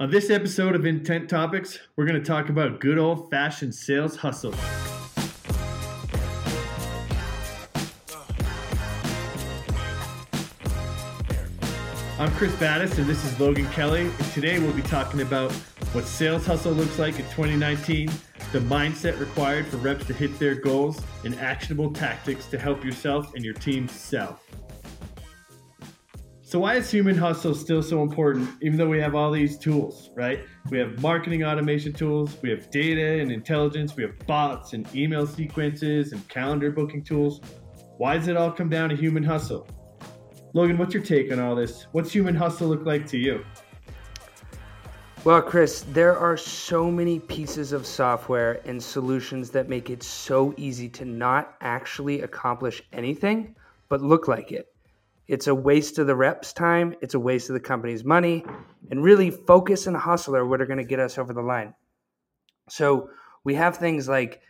On this episode of Intent Topics, we're going to talk about good old fashioned sales hustle. I'm Chris Battis, and this is Logan Kelly. And today we'll be talking about what sales hustle looks like in 2019, the mindset required for reps to hit their goals, and actionable tactics to help yourself and your team sell. So why is human hustle still so important, even though we have all these tools, right? We have marketing automation tools, we have data and intelligence, we have bots and email sequences and calendar booking tools. Why does it all come down to human hustle? Logan, what's your take on all this? What's human hustle look like to you? Well, Chris, there are so many pieces of software and solutions that make it so easy to not actually accomplish anything, but look like it. It's a waste of the reps' time, it's a waste of the company's money, and really focus and hustle are what are going to get us over the line. So we have things like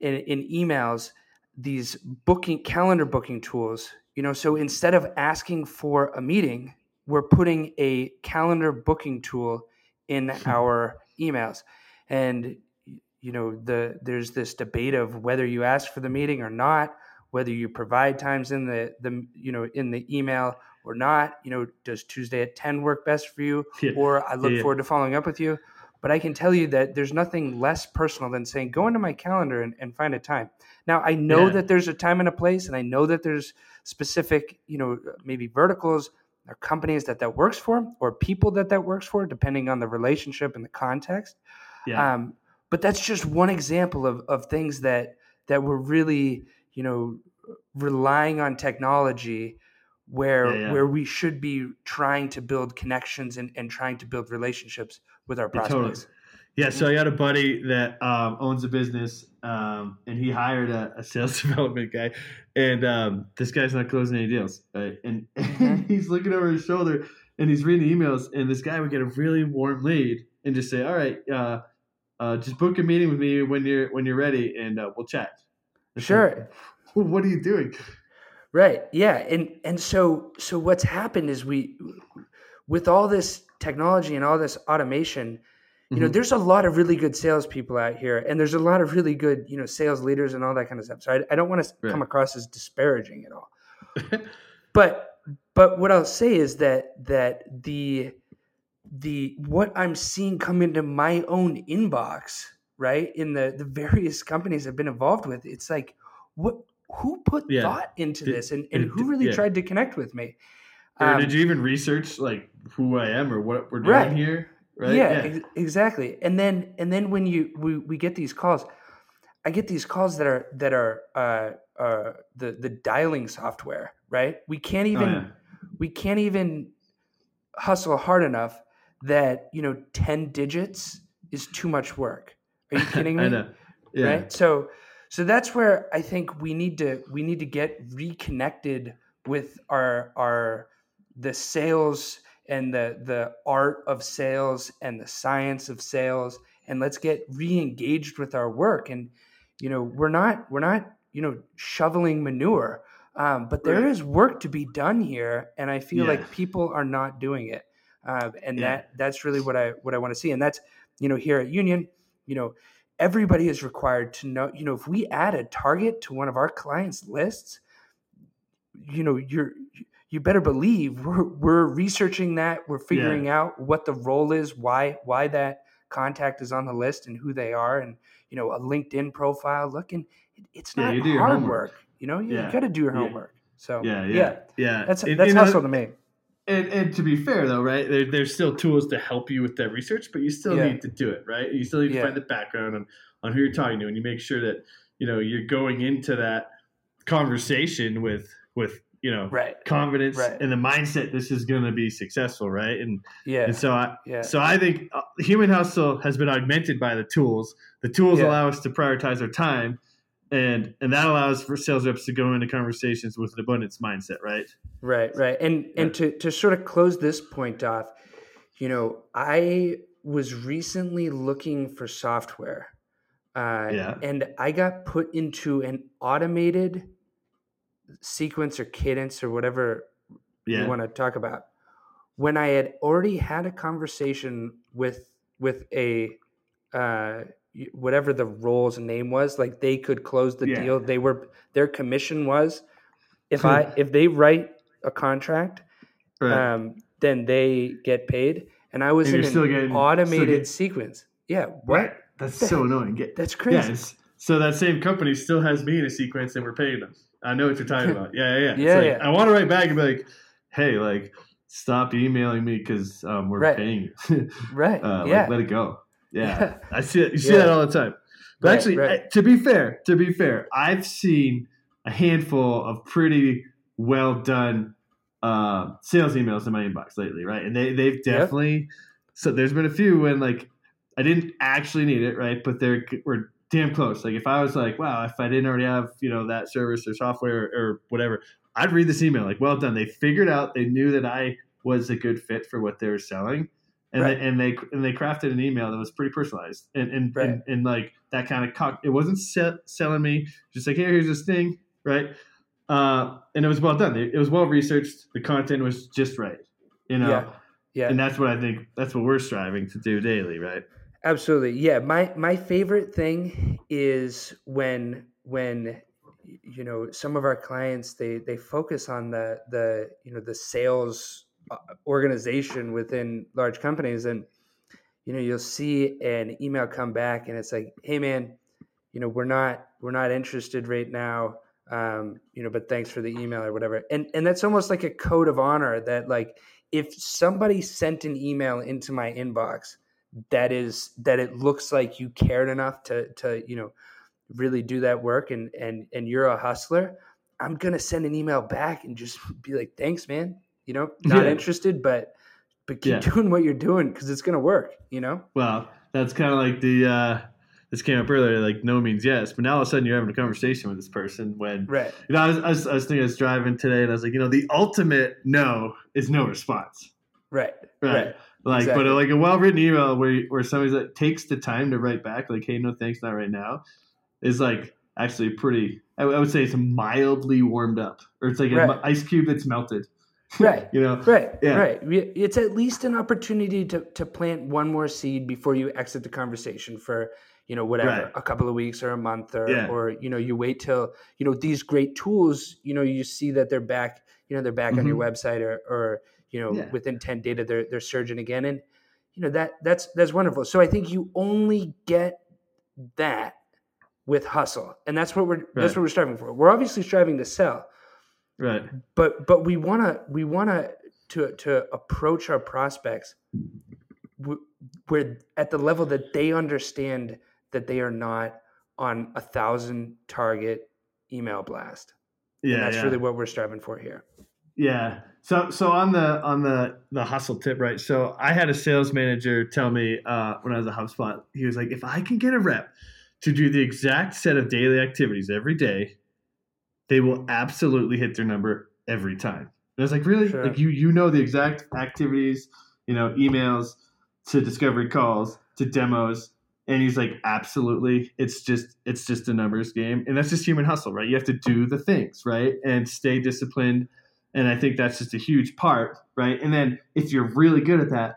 in, in emails, these booking calendar booking tools. You know, so instead of asking for a meeting, we're putting a calendar booking tool in hmm. our emails. And you know, the there's this debate of whether you ask for the meeting or not whether you provide times in the the you know in the email or not. You know, does Tuesday at ten work best for you? Yeah. Or I look yeah, forward to following up with you. But I can tell you that there's nothing less personal than saying, go into my calendar and, and find a time. Now, I know yeah. that there's a time and a place, and I know that there's specific, you know, maybe verticals or companies that that works for, or people that that works for, depending on the relationship and the context. Yeah. Um, but that's just one example of, of things that that we're really you know relying on technology where yeah, yeah. where we should be trying to build connections and, and trying to build relationships with our prospects. Totally. Yeah, so I got a buddy that um, owns a business, um, and he hired a, a sales development guy, and um, this guy's not closing any deals, right? And, mm-hmm. and he's looking over his shoulder, and he's reading emails, and this guy would get a really warm lead and just say, "All right, uh, uh, just book a meeting with me when you're when you're ready, and uh, we'll chat." Sure. what are you doing? Right. Yeah. And and so so what's happened is we with all this technology and all this automation, you mm-hmm. know, there's a lot of really good salespeople out here, and there's a lot of really good, you know, sales leaders and all that kind of stuff. So I, I don't want to right. come across as disparaging at all. but but what I'll say is that that the the what I'm seeing come into my own inbox right in the the various companies I've been involved with it's like what who put yeah. thought into did, this and, and who really yeah. tried to connect with me um, did you even research like who I am or what we're doing right. here right yeah, yeah. Ex- exactly and then and then when you we, we get these calls I get these calls that are that are uh, uh, the the dialing software right we can't oh, even oh, we can't even hustle hard enough that you know 10 digits is too much work are you kidding me? I know. Yeah. Right. So so that's where I think we need to we need to get reconnected with our our the sales and the the art of sales and the science of sales and let's get re-engaged with our work and you know we're not we're not you know shoveling manure um, but there right. is work to be done here and i feel yeah. like people are not doing it uh, and yeah. that that's really what i what i want to see and that's you know here at union you know everybody is required to know you know if we add a target to one of our clients lists you know you're you better believe we're, we're researching that we're figuring yeah. out what the role is why why that contact is on the list and who they are and you know a linkedin profile looking it's not yeah, hard work you know you, yeah. you got to do your homework. So yeah yeah yeah, that's that's hustle to me and, and to be fair though, right? There, there's still tools to help you with that research, but you still yeah. need to do it, right? You still need to yeah. find the background on, on who you're talking to, and you make sure that you know you're going into that conversation with with you know right. confidence right. and the mindset this is going to be successful, right? And yeah, and so I yeah. so I think uh, human hustle has been augmented by the tools. The tools yeah. allow us to prioritize our time and and that allows for sales reps to go into conversations with an abundance mindset right right right and yeah. and to to sort of close this point off you know i was recently looking for software uh, yeah. and i got put into an automated sequence or cadence or whatever yeah. you want to talk about when I had already had a conversation with with a uh, whatever the role's name was, like they could close the Yeah. deal. They were their commission was if I if they write a contract, Right. um, then they get paid. And I was And in an still getting- automated getting- sequence. Yeah, what? Right. That's so annoying. Get, That's crazy. so that same company still has me in a sequence and we're paying them. I know what you're talking about. Yeah, yeah, yeah. Yeah, like, yeah. I want to write back and be like, hey, like, stop emailing me because um, we're Right. paying you. right? uh, yeah. like, let it go. Yeah, Yeah. I see it. You see Yeah. that all the time. But Right, actually, right. I- to be fair, to be fair, I've seen a handful of pretty well done uh, sales emails in my inbox lately, right? And they they've definitely. So there's been a few when like I didn't actually need it, right? But they're were damn close. Like if I was like, wow, if I didn't already have you know that service or software or, or whatever, I'd read this email like, well done. They figured out. They knew that I was a good fit for what they were selling. And, Right. they, and they and they crafted an email that was pretty personalized and and, Right. and, and like that kind of cock. It wasn't se- selling me just like here, here's this thing, right? Uh, and it was well done. It, was well researched. The content was just right, you know. Yeah. Yeah. And that's what I think. That's what we're striving to do daily, right? Absolutely. Yeah. My my favorite thing is when when you know some of our clients they they focus on the the you know the sales organization within large companies and you know you'll see an email come back and it's like hey man you know we're not we're not interested right now um you know but thanks for the email or whatever. And and that's almost like a code of honor that like if somebody sent an email into my inbox that is that it looks like you cared enough to to you know really do that work and and and you're a hustler i'm gonna send an email back and just be like thanks man you know not Yeah. interested but but keep Yeah. doing what you're doing because it's gonna work you know Well, that's kind of like the uh, this came up earlier, like no means yes, but now all of a sudden you're having a conversation with this person when right you know I was, I was I was thinking I was driving today and I was like, you know, the ultimate no is no response. right Right. right Like, Exactly. but like a well written email where where somebody's like takes the time to write back, like, hey, no thanks, not right now, is like actually pretty. I, I would say it's mildly warmed up, or it's like Right. an ice cube that's melted. Right You know, Right, Yeah. right. It's at least an opportunity to, to plant one more seed before you exit the conversation for, you know, whatever, Right. a couple of weeks or a month or, Yeah. or, you know, you wait till, you know, these great tools, you know, you see that they're back, you know, they're back on your website or, or, you know, Mm-hmm. Yeah. with intent data, they're, they're surging again. And, you know, that that's, that's wonderful. So I think you only get that with hustle. And that's what we're, that's what we're striving for. We're obviously striving to sell, right? but but we want to we want to to to approach our prospects w- where at the level that they understand that they are not on a thousand target email blast Yeah, and that's yeah. really what we're striving for here Yeah. So so on the on the the hustle tip, right? So I had a sales manager tell me uh, when I was at HubSpot, he was like, if I can get a rep to do the exact set of daily activities every day, they will absolutely hit their number every time. And I was like, really? Sure. Like you you know the exact activities, you know, emails to discovery calls to demos. And he's like, absolutely. It's just it's just a numbers game. And that's just human hustle, right? You have to do the things, right? And stay disciplined and I think that's just a huge part, right? And then if you're really good at that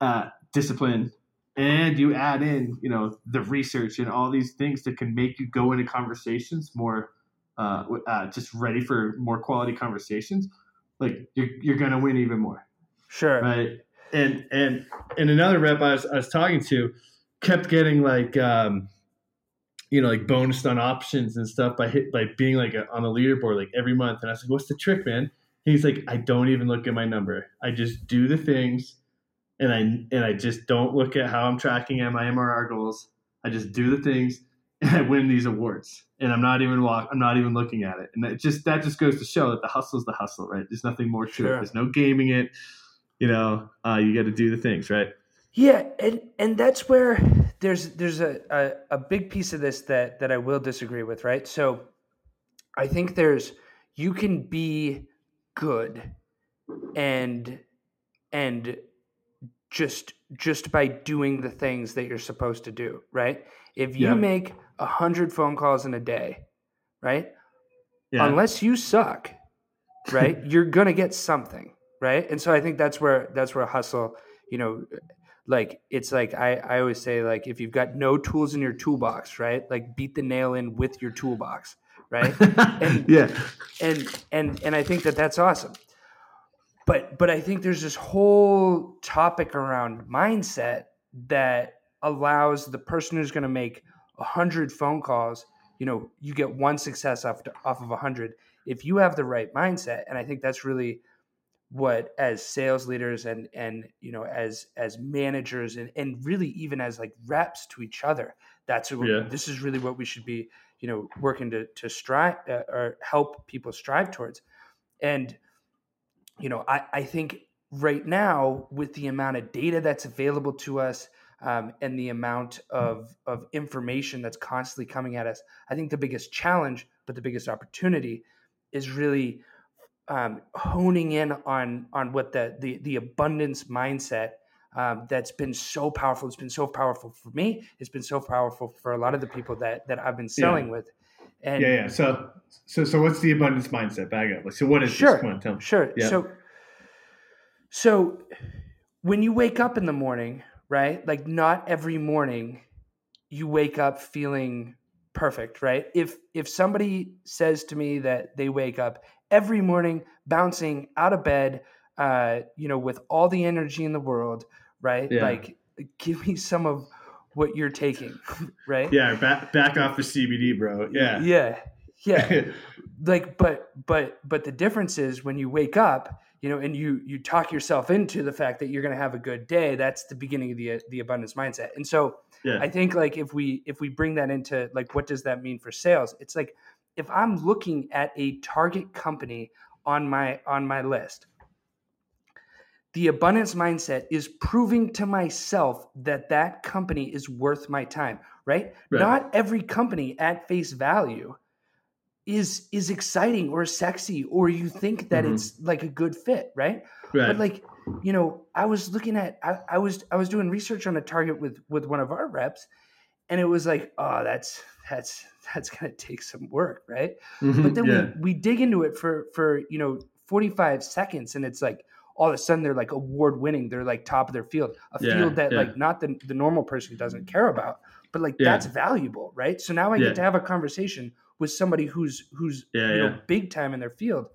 uh, discipline, and you add in, you know, the research and all these things that can make you go into conversations more, uh, uh, just ready for more quality conversations, like you're you're gonna win even more, sure right? And and and another rep I was, I was talking to kept getting like. Um, you know, like bonused on options and stuff by hit by being like a, on a leaderboard like every month. And I was like, "What's the trick, man?" He's like, "I don't even look at my number. I just do the things, and I and I just don't look at how I'm tracking at my MRR goals. I just do the things, win these awards. And I'm not even walk. I'm not even looking at it. And that just that just goes to show that the hustle is the hustle, right? There's nothing more to it. Sure. There's no gaming it. You know, uh, you got to do the things, right? Yeah, and and that's where there's there's a, a a big piece of this that that I will disagree with, right? So I think there's you can be good and and just just by doing the things that you're supposed to do, right? If you Yeah. make a hundred phone calls in a day, right? Yeah. Unless you suck, right? you're gonna get something, right? And so I think that's where that's where hustle, you know, like it's like I, I always say like if you've got no tools in your toolbox right like beat the nail in with your toolbox right and yeah and and and i think that that's awesome but but i think there's this whole topic around mindset that allows the person who's going to make 100 phone calls you know you get one success off, to, off of 100 if you have the right mindset and i think that's really what as sales leaders and and you know as as managers and and really even as like reps to each other that's what, yeah. this is really what we should be you know working to to strive uh, or help people strive towards and you know i i think right now with the amount of data that's available to us um, and the amount of of information that's constantly coming at us i think the biggest challenge but the biggest opportunity is really um, honing in on on what the the, the abundance mindset um, that's been so powerful. It's been so powerful for me. It's been so powerful for a lot of the people that that I've been selling yeah. with. And yeah, yeah. So, so, so, what's the abundance mindset? Back up. So, what is sure, this? Come on, tell me. Sure. Yeah. So, so when you wake up in the morning, right? Like, not every morning you wake up feeling perfect, right? If if somebody says to me that they wake up every morning bouncing out of bed, uh, you know, with all the energy in the world, right? Yeah. Like, give me some of what you're taking, right? Yeah, back back off the CBD, bro. Yeah, yeah, yeah. like, but but but the difference is when you wake up, you know, and you you talk yourself into the fact that you're going to have a good day. That's the beginning of the uh, the abundance mindset. And so, yeah. I think like if we if we bring that into like what does that mean for sales? It's like if I'm looking at a target company on my on my list, the abundance mindset is proving to myself that that company is worth my time, right? right? Not every company at face value is is exciting or sexy or you think that mm-hmm. it's like a good fit, right? right? But like, you know, I was looking at I, I was I was doing research on a target with with one of our reps and it was like, oh, that's that's that's gonna take some work, right? Mm-hmm, but then yeah. we we dig into it for for you know 45 seconds, and it's like all of a sudden they're like award winning, they're like top of their field, a yeah, field that yeah. like not the the normal person doesn't care about, but like that's valuable, right? So now I get to have a conversation with somebody who's who's you know big time in their field.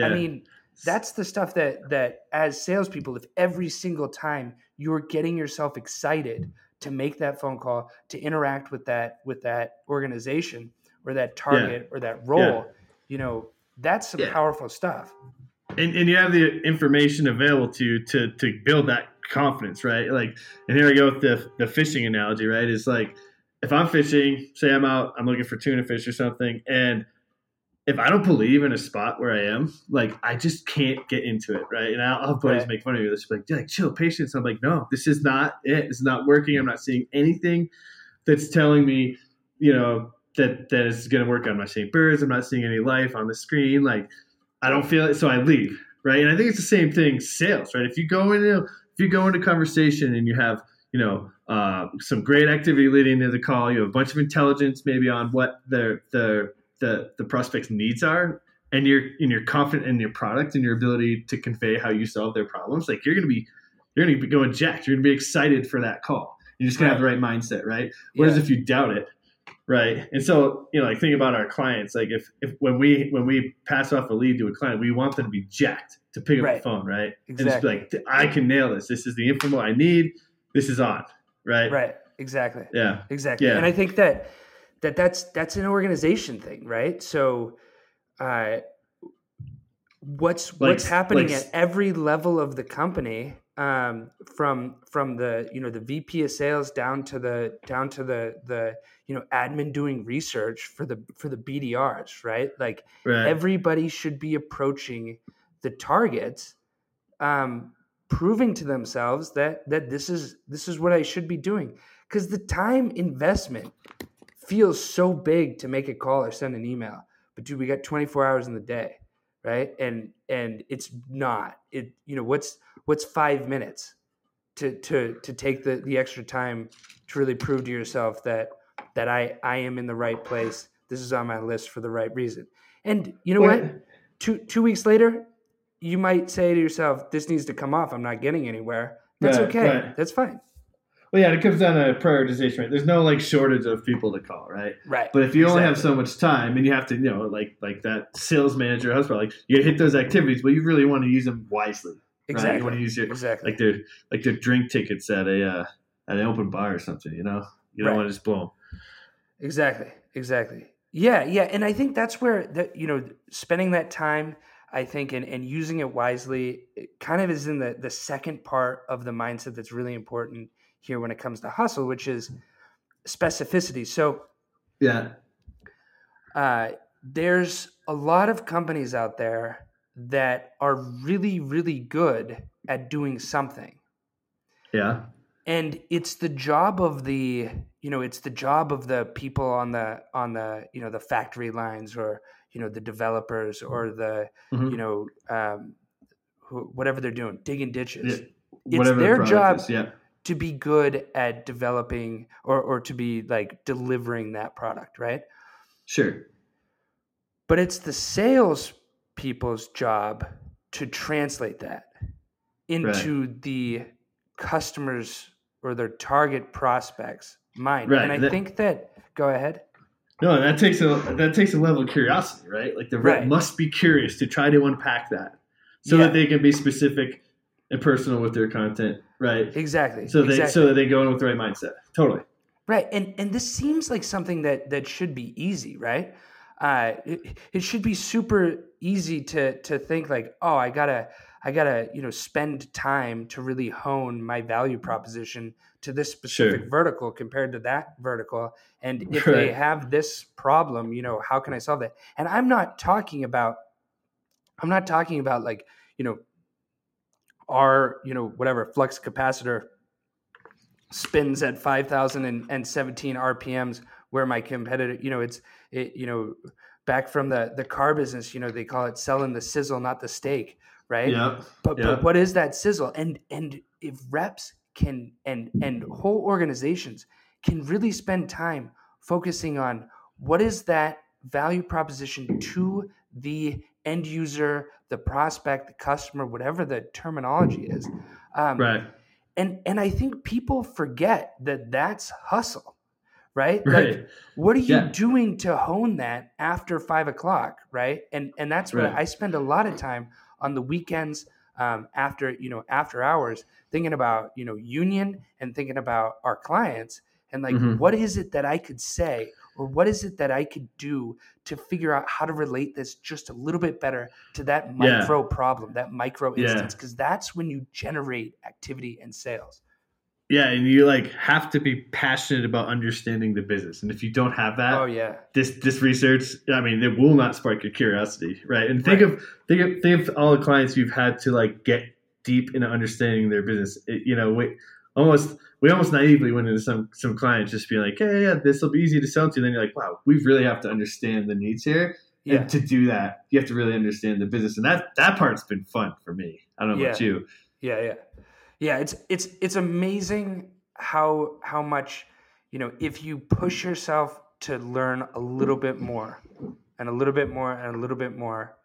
I mean, that's the stuff that that as salespeople, if every single time you're getting yourself excited to make that phone call to interact with that with that organization or that target yeah. or that role yeah. you know that's some yeah. powerful stuff and, and you have the information available to you to to build that confidence right like and here i go with the the fishing analogy right It's like if i'm fishing say i'm out i'm looking for tuna fish or something and if I don't believe in a spot where I am, like I just can't get into it, right? And I'll, have buddies right. make fun of me. They're just like, like, chill, patience. I'm like, no, this is not it. Is not working. I'm not seeing anything that's telling me, you know, that that is going to work. I'm not seeing birds. I'm not seeing any life on the screen. Like, I don't feel it, so I leave, right? And I think it's the same thing, sales, right? If you go into if you go into conversation and you have you know uh, some great activity leading into the call, you have a bunch of intelligence maybe on what the the the the prospect's needs are and you're and you're confident in your product and your ability to convey how you solve their problems. Like you're gonna be you're gonna be going jacked. You're gonna be excited for that call. You're just gonna have the right. mindset right? Whereas yeah. if you doubt it right? And so you know like think about our clients. Like if if when we when we pass off a lead to a client we want them to be jacked to pick up right. the phone right? Exactly. and just be like i can nail this. This is the info i need this is on right right exactly yeah exactly yeah. and i think that that that's that's an organization thing, right? So, uh, what's like, what's happening like, at every level of the company, um, from from the you know the VP of sales down to the down to the the you know admin doing research for the for the BDRs, right? Like right. everybody should be approaching the targets, um, proving to themselves that that this is this is what I should be doing because the time investment feels so big to make a call or send an email. But dude, we got 24 hours in the day, right? And and it's not. It you know what's what's five minutes to to to take the the extra time to really prove to yourself that that I I am in the right place. This is on my list for the right reason. And you know what? Two two weeks later, you might say to yourself, "This needs to come off. I'm not getting anywhere." That's Right, okay. right. That's fine. Well, yeah, it comes down to prioritization, right? There's no like shortage of people to call, right? Right. But if you only have so much time and you have to, you know, like like that sales manager, husband, like you hit those activities, but you really want to use them wisely. Right? exactly. You want to use your exactly. like their like their drink tickets at a uh, at an open bar or something. You know, you don't Right. want to just blow them. Exactly. Exactly. Yeah, yeah, and I think that's where that you know spending that time, I think, and, and using it wisely, it kind of is in the the second part of the mindset that's really important here when it comes to hustle, which is specificity. So Yeah, uh, there's a lot of companies out there that are really, really good at doing something. Yeah, and it's the job of the you know it's the job of the people on the on the you know the factory lines or you know the developers or the Mhm. you know um, who, whatever they're doing digging ditches Yeah. whatever their the job- is. Yeah, to be good at developing or or to be like delivering that product right sure. but it's the sales people's job to translate that into the customers or their target prospects mind Right, and i that- think that go ahead No, that takes a that takes a level of curiosity, right? Like the rep Right. must be curious to try to unpack that, so Yeah. that they can be specific and personal with their content, right? exactly So they exactly. so that they go in with the right mindset. Totally. right and and this seems like something that that should be easy right uh it, it should be super easy to to think like oh i gotta i gotta you know spend time to really hone my value proposition to this specific Sure. vertical compared to that vertical and if they have this problem you know how can i solve that and i'm not talking about i'm not talking about like you know our you know whatever flux capacitor spins at 5017 rpms where my competitor you know it's it, you know back from the the car business you know they call it selling the sizzle not the steak right Yeah. but, yeah. but what is that sizzle and and if reps can and and whole organizations can really spend time focusing on what is that value proposition to the end user the prospect the customer whatever the terminology is um, Right. and and i think people forget that that's hustle right Right. like what are you Yeah. doing to hone that after five o'clock right and and that's what Right. i spend a lot of time on the weekends um, after you know after hours thinking about you know union and thinking about our clients and like Mhm. what is it that i could say or what is it that i could do to figure out how to relate this just a little bit better to that Yeah. micro problem that micro instance because that's when you generate activity and sales Yeah, and you like have to be passionate about understanding the business. And if you don't have that, oh yeah this this research, I mean, it will not spark your curiosity, right? And think Right. of think of think of all the clients you've had to like get deep into understanding their business. It, you know, we almost we almost naively went into some some clients just being like, hey, yeah, this will be easy to sell to. And then you're like, wow, we really have to understand the needs here. yeah And to do that, you have to really understand the business, and that that part's been fun for me. I don't know about you. Yeah, yeah, yeah. It's it's it's amazing how how much you know if you push yourself to learn a little bit more and a little bit more and a little bit more,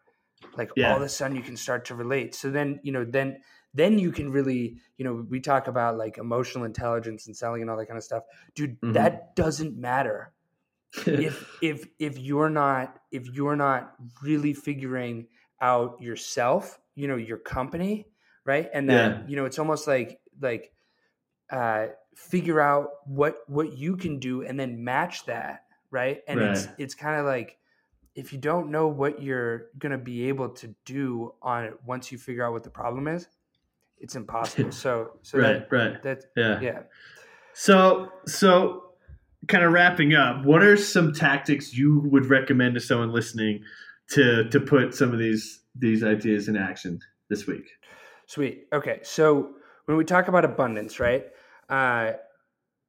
like Yeah. all of a sudden you can start to relate. So then you know then then you can really you know we talk about like emotional intelligence and selling and all that kind of stuff, dude. Mhm. That doesn't matter if if if you're not if you're not really figuring out yourself you know your company right and then Yeah. you know it's almost like like uh figure out what what you can do and then match that right and it's Right. it's kind of like if you don't know what you're going to be able to do on it once you figure out what the problem is it's impossible so so right, right, that that yeah. yeah So, so kind of wrapping up, what are some tactics you would recommend to someone listening to to put some of these these ideas in action this week? Sweet. Okay. So when we talk about abundance, right? Uh,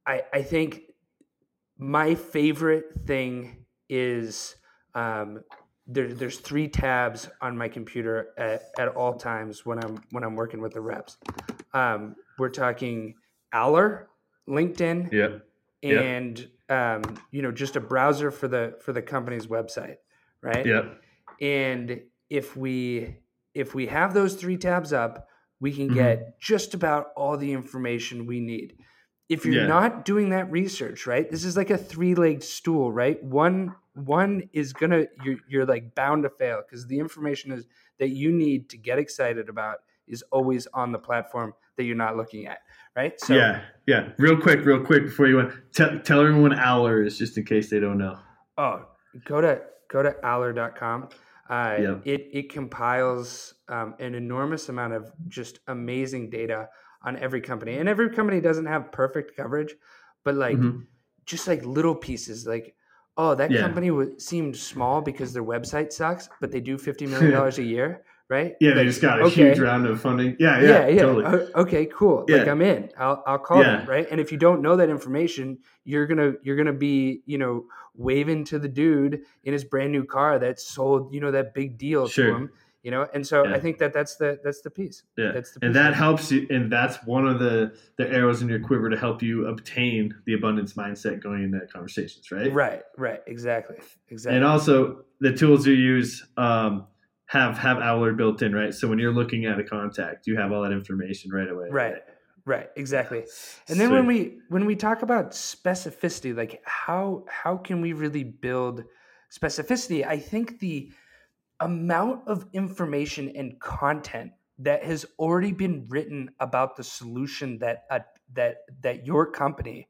I I think my favorite thing is um, there, there's three tabs on my computer at, at all times when I'm when I'm working with the reps. Um, we're talking Owler, LinkedIn, Yep. Yep. and um, you know just a browser for the for the company's website, right? Yeah. and if we if we have those three tabs up, we can Mhm. get just about all the information we need. If you're Yeah. not doing that research, right? This is like a three-legged stool, right? One one is gonna you're you're like bound to fail because the information is that you need to get excited about is always on the platform that you're not looking at, right? So yeah, yeah. Real quick, real quick before you went, tell tell everyone Owler is, just in case they don't know. Oh, go to go to Owler.com. Uh, Yep. It it compiles um, an enormous amount of just amazing data on every company, and every company doesn't have perfect coverage, but like Mhm. just like little pieces, like oh that Yeah. company w- seemed small because their website sucks, but they do fifty million dollars a year, right? Yeah, they just got a okay. huge round of funding. Yeah, yeah, yeah, yeah. totally. Okay, cool. Like I'm in. I'll I'll call them, right? And if you don't know that information, you're gonna you're gonna be you know waving to the dude in his brand new car that sold you know that big deal Sure. to him, you know. And so Yeah. I think that that's the that's the piece. Yeah, That's the and that helps you, and that's one of the the arrows in your quiver to help you obtain the abundance mindset going into conversations, right? Right, right, exactly, exactly. And also the tools you use um, have have Owler built in, right? So when you're looking at a contact, you have all that information right away. right, right, exactly. And then when we when we talk about specificity, like how how can we really build specificity? I think the amount of information and content that has already been written about the solution that uh, that that your company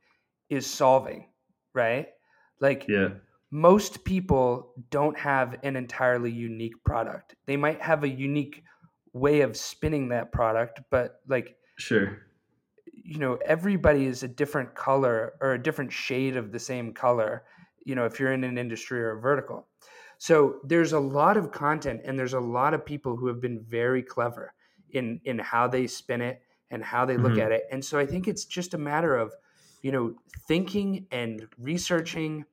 is solving, right? Like yeah, most people don't have an entirely unique product. They might have a unique way of spinning that product, but like sure, you know everybody is a different color or a different shade of the same color you know if you're in an industry or a vertical so there's a lot of content and there's a lot of people who have been very clever in in how they spin it and how they look Mhm. at it and so i think it's just a matter of you know thinking and researching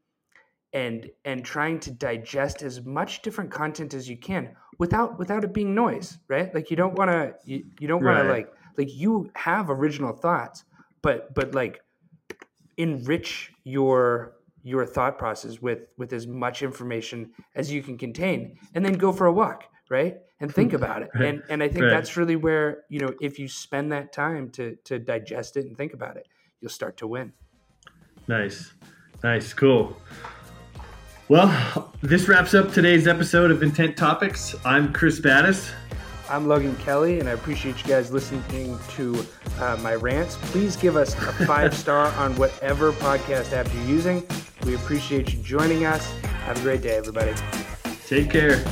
and and trying to digest as much different content as you can without without it being noise right? Like you don't want to you, you don't want Right. to like like you have original thoughts but but like enrich your your thought process with with as much information as you can contain and then go for a walk right? And think about it. And and i think Right. that's really where you know if you spend that time to to digest it and think about it you'll start to win. Nice, nice, cool. Well, this wraps up today's episode of Intent Topics. I'm Chris Battis. I'm Logan Kelly, and I appreciate you guys listening to uh, my rants. Please give us a five star on whatever podcast app you're using. We appreciate you joining us. Have a great day, everybody. Take care.